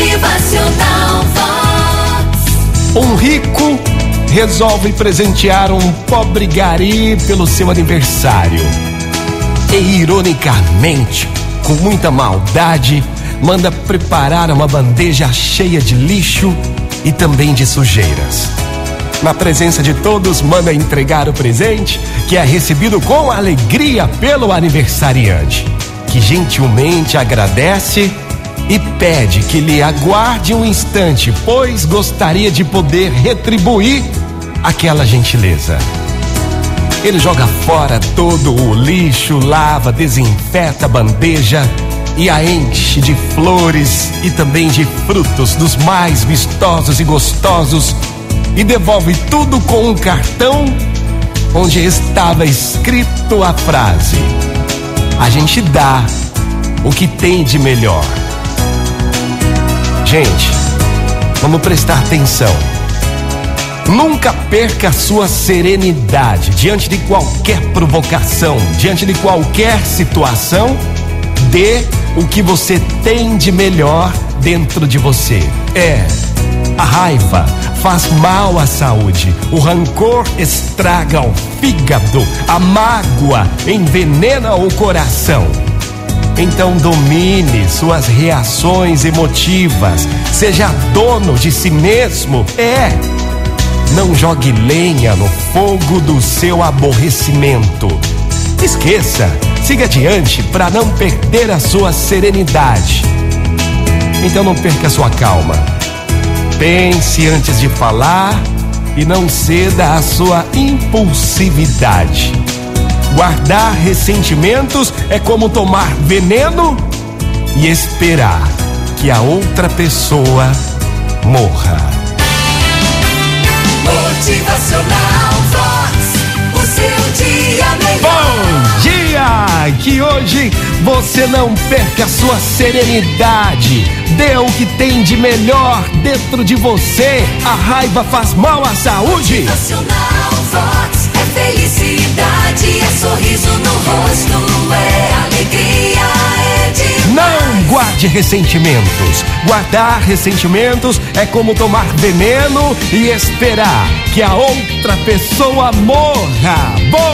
Motivacional Vox. Um rico resolve presentear um pobre gari pelo seu aniversário. E ironicamente, com muita maldade, manda preparar uma bandeja cheia de lixo e também de sujeiras. Na presença de todos, manda entregar o presente, que é recebido com alegria pelo aniversariante, que gentilmente agradece e pede que lhe aguarde um instante, pois gostaria de poder retribuir aquela gentileza. Ele joga fora todo o lixo, lava, desinfeta a bandeja e a enche de flores e também de frutos dos mais vistosos e gostosos e devolve tudo com um cartão onde estava escrito a frase: A gente dá o que tem de melhor. Gente, vamos prestar atenção. Nunca perca sua serenidade diante de qualquer provocação, diante de qualquer situação. Dê o que você tem de melhor dentro de você. É, a raiva faz mal à saúde, o rancor estraga o fígado, a mágoa envenena o coração. Então domine suas reações emotivas, seja dono de si mesmo. É. Não jogue lenha no fogo do seu aborrecimento. Esqueça, siga adiante para não perder a sua serenidade. Então não perca a sua calma. Pense antes de falar e não ceda à sua impulsividade. Guardar ressentimentos é como tomar veneno e esperar que a outra pessoa morra. Motivacional Vox. O seu dia melhor. Bom dia! Que hoje você não perca a sua serenidade. Dê o que tem de melhor dentro de você. A raiva faz mal à saúde. Motivacional Vox. É felicidade, Ressentimentos. Guardar ressentimentos é como tomar veneno e esperar que a outra pessoa morra. Bom